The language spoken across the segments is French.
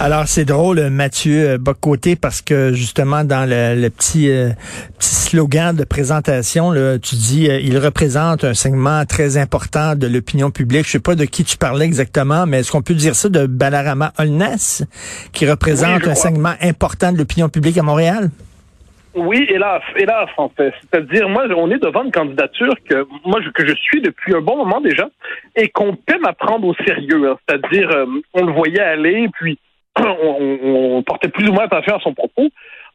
Alors, c'est drôle, Mathieu euh, Bocoté, parce que justement, dans le, le petit, euh, petit slogan de présentation, là, tu dis euh, il représente un segment très important de l'opinion publique. Je sais pas de qui tu parlais exactement, mais est-ce qu'on peut dire ça de Balarama Holness, qui représente Oui, un segment important de l'opinion publique à Montréal? Oui, hélas, hélas, en fait. C'est-à-dire, moi, on est devant une candidature que moi je, que je suis depuis un bon moment déjà et qu'on peine à prendre au sérieux. hein. C'est-à-dire, euh, on le voyait aller, puis on, on- portait plus ou moins attention à son propos.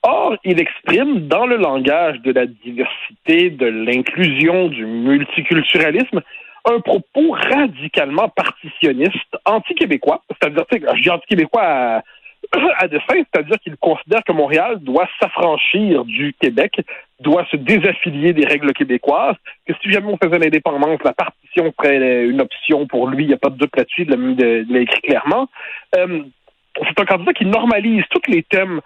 Or, il exprime dans le langage de la diversité, de l'inclusion, du multiculturalisme, un propos radicalement partitionniste, anti-québécois. C'est-à-dire, je dis anti-québécois à, à dessein, c'est-à-dire qu'il considère que Montréal doit s'affranchir du Québec, doit se désaffilier des règles québécoises, que si jamais on faisait l'indépendance, la partition serait une option pour lui, il n'y a pas de doute là-dessus, il l'a écrit clairement. Euh, c'est un candidat qui normalise tous les thèmes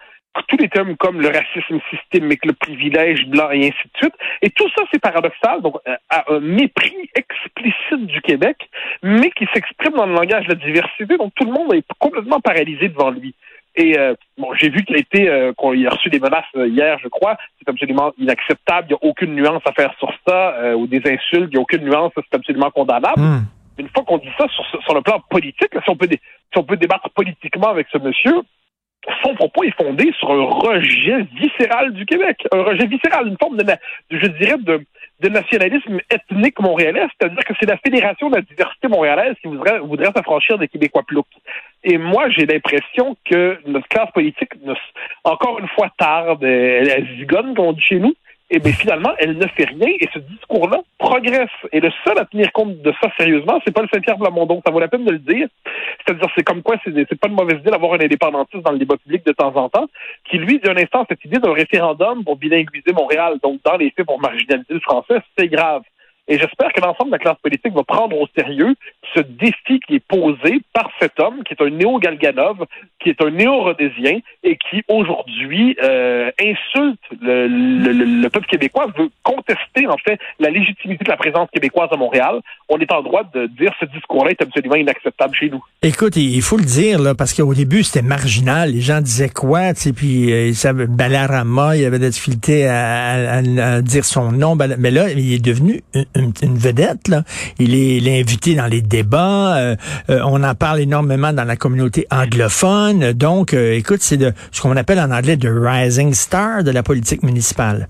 tous les thèmes comme le racisme systémique, le privilège blanc et ainsi de suite. Et tout ça, c'est paradoxal, donc euh, à un mépris explicite du Québec, mais qui s'exprime dans le langage de la diversité, donc tout le monde est complètement paralysé devant lui. Et euh, bon, j'ai vu qu'il a été, euh, qu'on a reçu des menaces euh, hier, je crois. C'est absolument inacceptable. Il n'y a aucune nuance à faire sur ça, ou des insultes. Il n'y a aucune nuance. C'est absolument condamnable. Hmm. Une fois qu'on dit ça sur, sur le plan politique, si on peut si on peut débattre politiquement avec ce monsieur, son propos est fondé sur un rejet viscéral du Québec, un rejet viscéral, une forme de, je dirais, de, de nationalisme ethnique montréalais, c'est-à-dire que c'est la Fédération de la diversité montréalaise qui voudrait, voudrait s'affranchir des Québécois ploucs. Et moi, j'ai l'impression que notre classe politique, encore une fois, tarde, elle, elle zigonne, comme on dit chez nous, et bien finalement, elle ne fait rien et ce discours-là progresse. Et le seul à tenir compte de ça sérieusement, c'est Paul Saint-Pierre Blamondon. Ça vaut la peine de le dire. C'est-à-dire, c'est comme quoi c'est pas une mauvaise idée d'avoir un indépendantiste dans le débat public de temps en temps, qui lui, d'un instant, cette idée d'un référendum pour bilinguiser Montréal, donc dans les faits pour marginaliser le français, c'est grave. Et j'espère que l'ensemble de la classe politique va prendre au sérieux ce défi qui est posé par cet homme, qui est un néo-Galganov, qui est un néo-rhodésien et qui aujourd'hui euh, insulte le, le- le- le peuple québécois, veut contester en fait la légitimité de la présence québécoise à Montréal. On est en droit de dire ce discours-là est absolument inacceptable chez nous. Écoute, il faut le dire, là, parce qu'au début, c'était marginal. Les gens disaient quoi, tu sais, puis euh, savaient, Balarama, il avait de la difficulté à, dire son nom. Mais là, il est devenu une- une vedette, là. Il est, il est invité dans les débats. euh, euh, on en parle énormément dans la communauté anglophone. Donc, euh, écoute, c'est de ce qu'on appelle en anglais de rising star de la politique municipale.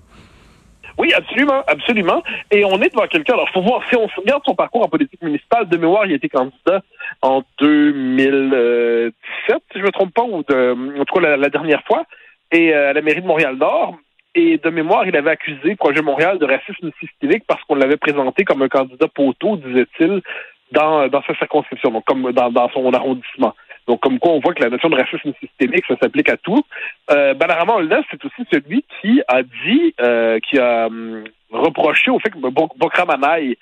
Oui, absolument, absolument. Et on est devant quelqu'un. Alors, faut voir si on regarde son parcours en politique municipale. De mémoire, il été candidat en 2017, si je me trompe pas, ou de, en tout cas la, la dernière fois, et euh, à la mairie de Montréal-Nord. Et de mémoire, il avait accusé Projet Montréal de racisme systémique parce qu'on l'avait présenté comme un candidat poteau, disait-il, dans, dans sa circonscription, donc comme dans, dans son arrondissement. Donc, comme quoi, on voit que la notion de racisme systémique, ça s'applique à tout. Euh, Balarama Holness, c'est aussi celui qui a dit, euh, qui a hum, reproché au fait que Bo- Bokra Manaï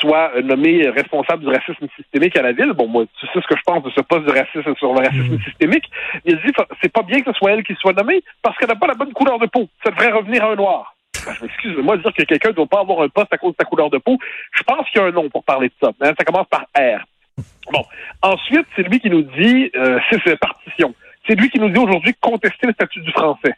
soit nommé responsable du racisme systémique à la ville. Bon, moi, tu sais ce que je pense de ce poste de racisme sur le racisme systémique. Il dit, c'est pas bien que ce soit elle qui soit nommée parce qu'elle n'a pas la bonne couleur de peau. Ça devrait revenir à un noir. Ben, je m'excuse, mais moi, dire que quelqu'un ne doit pas avoir un poste à cause de sa couleur de peau, je pense qu'il y a un nom pour parler de ça. Mais ça commence par R. Bon. Ensuite, c'est lui qui nous dit, euh, c'est partition. C'est lui qui nous dit aujourd'hui contester le statut du français.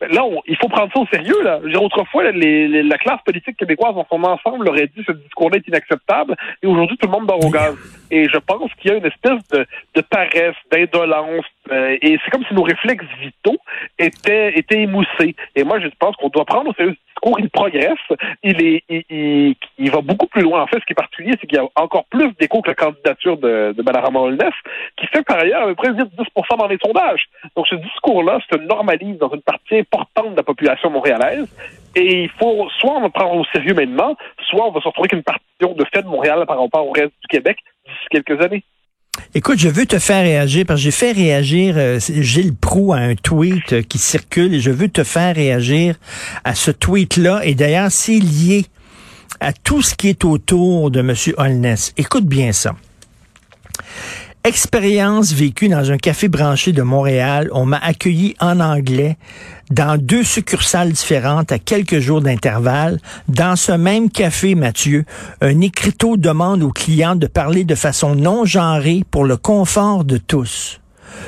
Ben Là, on- il faut prendre ça au sérieux. Là. Dire, autrefois, les- les- la classe politique québécoise dans son ensemble aurait dit ce discours-là est inacceptable. Et aujourd'hui, tout le monde dort au gaz. Et je pense qu'il y a une espèce de, de paresse, d'indolence. euh, et c'est comme si nos réflexes vitaux étaient, étaient émoussés. Et moi, je pense qu'on doit prendre au sérieux ce discours. Il progresse. Il, est, il, il, va beaucoup plus loin. En fait, ce qui est particulier, c'est qu'il y a encore plus d'écho que la candidature de, de Mme Holness, qui fait par ailleurs à peu près 10 dans les sondages. Donc, ce discours-là se normalise dans une partie importante de la population montréalaise. Et il faut, soit on va prendre au sérieux maintenant, soit on va se retrouver avec une partition de fait de Montréal par rapport au reste du Québec d'ici quelques années. Écoute, je veux te faire réagir parce que j'ai fait réagir euh, Gilles Proux à un tweet euh, qui circule et je veux te faire réagir à ce tweet-là. Et d'ailleurs, c'est lié à tout ce qui est autour de M. Holness. Écoute bien ça. Expérience vécue dans un café branché de Montréal. On m'a accueilli en anglais dans deux succursales différentes à quelques jours d'intervalle. Dans ce même café, Mathieu, un écriteau demande aux clients de parler de façon non genrée pour le confort de tous.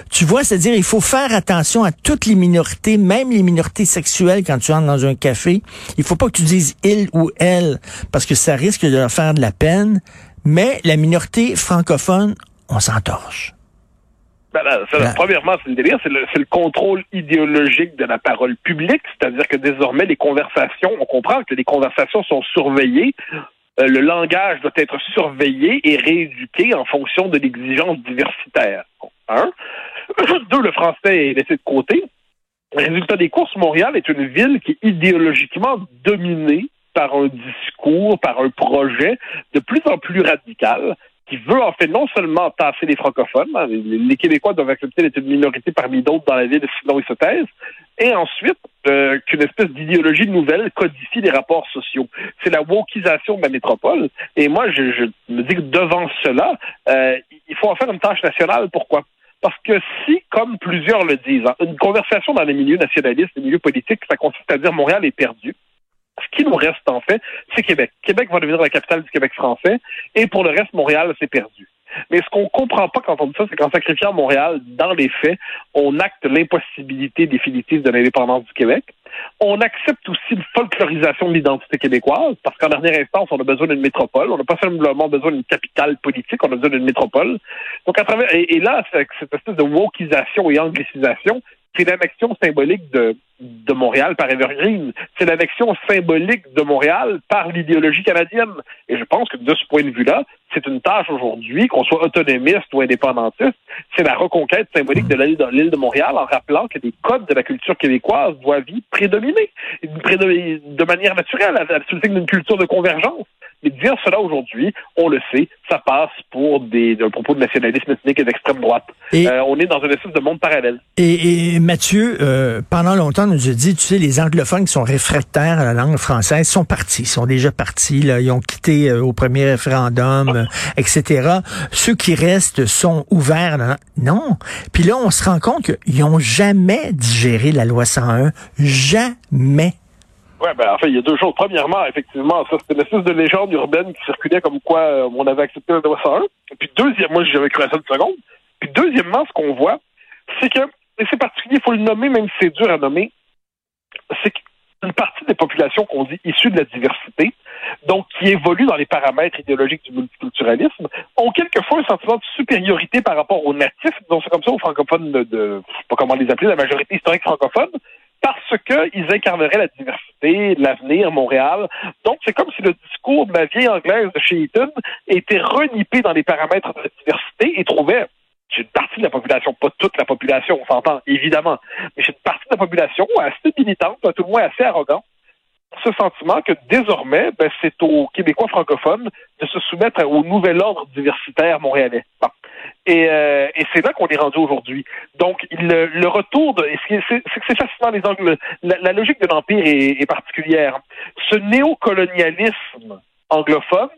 Tu vois, c'est-à-dire, il faut faire attention à toutes les minorités, même les minorités sexuelles quand tu entres dans un café. Il faut pas que tu dises il ou elle, parce que ça risque de leur faire de la peine. Mais la minorité francophone, on s'entorche. Ben, là, ça, Ben- Premièrement, c'est le délire, c'est le, c'est le contrôle idéologique de la parole publique, c'est-à-dire que désormais, les conversations, on comprend que les conversations sont surveillées, euh, le langage doit être surveillé et rééduqué en fonction de l'exigence diversitaire. Un. Deux, le français est laissé de côté. Résultat des courses, Montréal est une ville qui est idéologiquement dominée par un discours, par un projet de plus en plus radical qui veut en fait non seulement tasser les francophones, hein, les, Québécois doivent accepter d'être une minorité parmi d'autres dans la ville, sinon ils se taisent, et ensuite euh, qu'une espèce d'idéologie nouvelle codifie les rapports sociaux. C'est la wokisation de la métropole. Et moi, je, je me dis que devant cela, euh, il faut en faire une tâche nationale. Pourquoi? Parce que si, comme plusieurs le disent, hein, une conversation dans les milieux nationalistes, les milieux politiques, ça consiste à dire Montréal est perdu. Ce qui nous reste en fait, c'est Québec. Québec va devenir la capitale du Québec français, et pour le reste, Montréal, c'est perdu. Mais ce qu'on comprend pas quand on dit ça, c'est qu'en sacrifiant Montréal, dans les faits, on acte l'impossibilité définitive de l'indépendance du Québec. On accepte aussi une folklorisation de l'identité québécoise, parce qu'en dernière instance, on a besoin d'une métropole. On n'a pas simplement besoin d'une capitale politique, on a besoin d'une métropole. Donc, à travers, et, et là, cette espèce de wokisation et anglicisation, c'est l'annexion symbolique de, de Montréal par Evergreen. C'est l'annexion symbolique de Montréal par l'idéologie canadienne. Et je pense que de ce point de vue-là, c'est une tâche aujourd'hui, qu'on soit autonomiste ou indépendantiste, c'est la reconquête symbolique de l'île de, Montréal en rappelant que les codes de la culture québécoise doivent y prédominer de manière naturelle, à- signe d'une culture de convergence. Mais dire cela aujourd'hui, on le sait, ça passe pour des, propos de nationalisme ethnique et d'extrême droite. Et- Euh, on est dans une espèce de monde parallèle. Et, et Mathieu, euh, pendant longtemps, on nous a dit, tu sais, les anglophones qui sont réfractaires à la langue française sont partis, sont déjà partis, là, ils ont quitté euh, au premier référendum, euh, etc. Ceux qui restent sont ouverts. là. Non. Puis là, on se rend compte qu'ils n'ont jamais digéré la loi 101. Jamais. Ouais, ben, en fait, il y a deux choses. Premièrement, effectivement, ça, c'était une espèce de légende urbaine qui circulait comme quoi euh, on avait accepté la loi 101. Et puis, deuxième, moi, j'avais cru à ça une seconde. Puis, deuxièmement, ce qu'on voit, c'est que, et c'est particulier, il faut le nommer, même si c'est dur à nommer, c'est qu'une partie des populations qu'on dit issues de la diversité, donc qui évoluent dans les paramètres idéologiques du multiculturalisme, ont quelquefois un sentiment de supériorité par rapport aux natifs, disons c'est comme ça, aux francophones de je sais pas comment les appeler, la majorité historique francophone, parce qu'ils incarneraient la diversité, l'avenir, Montréal. Donc, c'est comme si le discours de la vieille anglaise de chez Eton était renippé dans les paramètres de la diversité et trouvait chez une partie de la population, pas toute la population, on s'entend, évidemment, mais chez une partie de la population assez militante, tout le moins assez arrogante, ce sentiment que désormais, ben, c'est aux Québécois francophones de se soumettre au nouvel ordre diversitaire montréalais. Bon. Et, euh, et c'est là qu'on est rendu aujourd'hui. Donc, le, le retour de... c'est que c'est fascinant, les angles. La, la logique de l'Empire est, est particulière. Ce néocolonialisme anglophone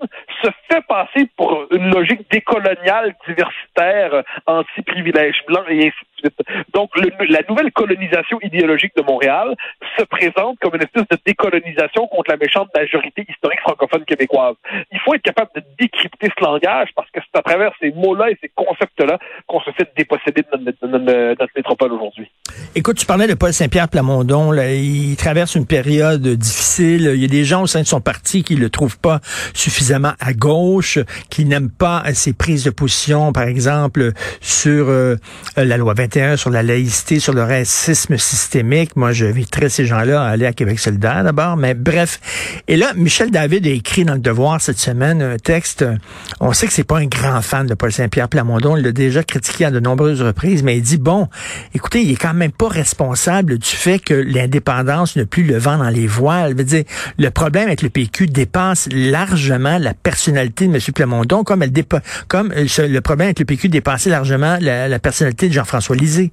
se fait passer pour une logique décoloniale, diversitaire, anti-privilège blanc et ainsi de suite. Donc, la nouvelle colonisation idéologique de Montréal se présente comme une espèce de décolonisation contre la méchante majorité historique francophone québécoise. Il faut être capable de décrypter ce langage parce que c'est à travers ces mots-là et ces concepts-là qu'on se fait déposséder de notre, de notre- de notre métropole aujourd'hui. Écoute, tu parlais de Paul Saint-Pierre Plamondon. Là, il traverse une période difficile. Il y a des gens au sein de son parti qui le trouvent pas suffisamment à gauche, qui n'aiment pas ses prises de position, par exemple, sur euh, la loi 21, sur la laïcité, sur le racisme systémique. Moi, je j'inviterais ces gens-là à aller à Québec solidaire d'abord. Mais bref. Et là, Michel David a écrit dans le Devoir cette semaine un texte. On sait que c'est pas un grand fan de Paul Saint-Pierre Plamondon. Il l'a déjà critiqué à de nombreuses reprises, mais il dit, bon, écoutez, il est quand même pas responsable du fait que l'indépendance n'a plus le vent dans les voiles. Je veux dire, le problème avec le PQ dépasse largement la personnalité de M. Plamondon, comme comme euh, le problème avec le PQ dépassait largement la, personnalité de Jean-François Lisée.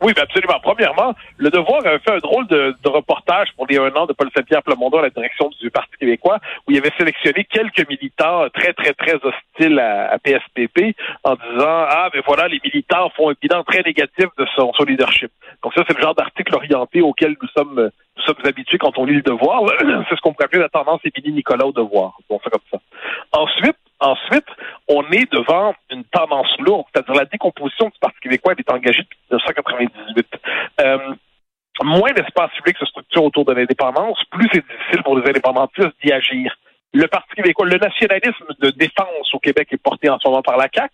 Oui, absolument. Premièrement, le Devoir avait fait un drôle de, reportage pour les un an de Paul Saint-Pierre Plamondon à la direction du Parti québécois, où il avait sélectionné quelques militants très, très, très hostiles à, PSPP en disant Ah, ben voilà, les militants font un bilan très négatif de son, leadership. Donc ça, c'est le genre d'article orienté auquel nous sommes nous sommes habitués quand on lit le devoir. c'est ce qu'on pourrait appeler la tendance Émilie Nicolas au devoir. Comme ça. Ensuite, Ensuite, on est devant une tendance lourde, c'est-à-dire la décomposition du Parti québécois est engagée depuis 1998. Euh, moins d'espace public se structure autour de l'indépendance, plus c'est difficile pour les indépendantistes d'y agir. Le Parti québécois, le nationalisme de défense au Québec est porté en ce moment par la CAQ.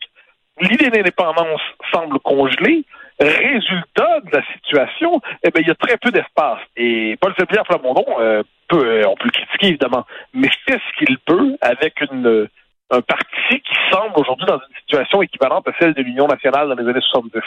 L'idée d'indépendance semble congelée. Résultat de la situation, eh bien, il y a très peu d'espace. Et Paul Saint-Pierre Flamondon euh, peut, euh, on peut le critiquer évidemment, mais fait ce qu'il peut avec une un parti qui semble aujourd'hui dans une situation équivalente à celle de l'Union nationale dans les années 70.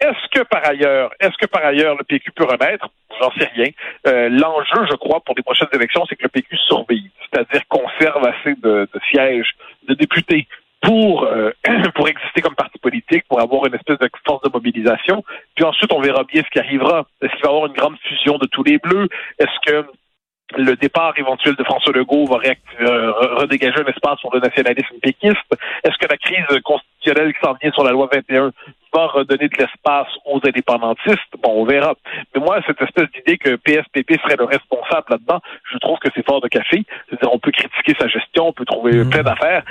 Est-ce que par ailleurs, est-ce que par ailleurs le PQ peut renaître J'en sais rien. Euh, L'enjeu, je crois, pour les prochaines élections, c'est que le PQ surveille, c'est-à-dire conserve assez de, de sièges de députés pour euh, pour exister comme parti politique, pour avoir une espèce de force mobilisation. Puis ensuite, on verra bien ce qui arrivera. Est-ce qu'il va y avoir une grande fusion de tous les bleus? Est-ce que le départ éventuel de François Legault va euh, redégager un espace pour le nationalisme péquiste? Est-ce que la crise constitutionnelle qui s'en vient sur la loi 21 va redonner de l'espace aux indépendantistes? Bon, on verra. Mais moi, cette espèce d'idée que PSPP serait le responsable là-dedans, je trouve que c'est fort de café. C'est-à-dire, on peut critiquer sa gestion, on peut trouver mmh. plein d'affaires,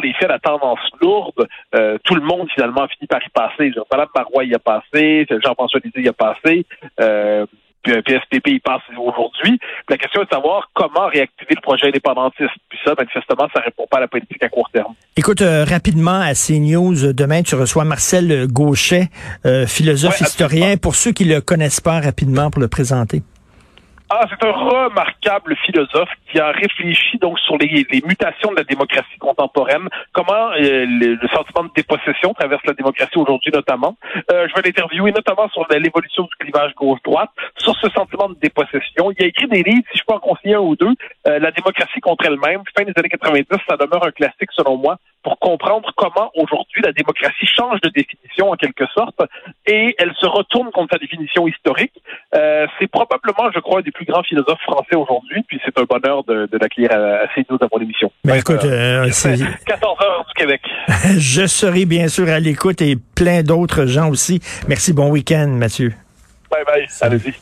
les faits, la tendance lourde, euh, tout le monde finalement a fini par y passer. Madame Marois y a passé, Jean-François Lisée y a passé. Euh, PSPP y passe aujourd'hui. La question est de savoir comment réactiver le projet indépendantiste. Puis ça, manifestement, ça répond pas à la politique à court terme. Écoute, euh, rapidement, à CNews, demain, tu reçois Marcel Gauchet, euh, philosophe historien. Pour ceux qui le connaissent pas, rapidement, pour le présenter. Ah, c'est un remarquable philosophe qui a réfléchi donc sur les, les mutations de la démocratie contemporaine, comment euh, le, le, sentiment de dépossession traverse la démocratie aujourd'hui notamment. Euh, je vais l'interviewer notamment sur l'évolution du clivage gauche-droite, sur ce sentiment de dépossession. Il a écrit des livres, si je peux en conseiller un ou deux, euh, La démocratie contre elle-même, fin des années 90, ça demeure un classique selon moi pour comprendre comment aujourd'hui la démocratie change de définition en quelque sorte et elle se retourne contre sa définition historique. Euh, c'est probablement, je crois, un des plus grands philosophes français aujourd'hui, puis c'est un bonheur de, de l'accueillir à, à CNews avant l'émission. Ben écoute, euh, c'est 14 heures du Québec. je serai bien sûr à l'écoute et plein d'autres gens aussi. Merci, bon week-end, Mathieu. Bye bye, allez-y.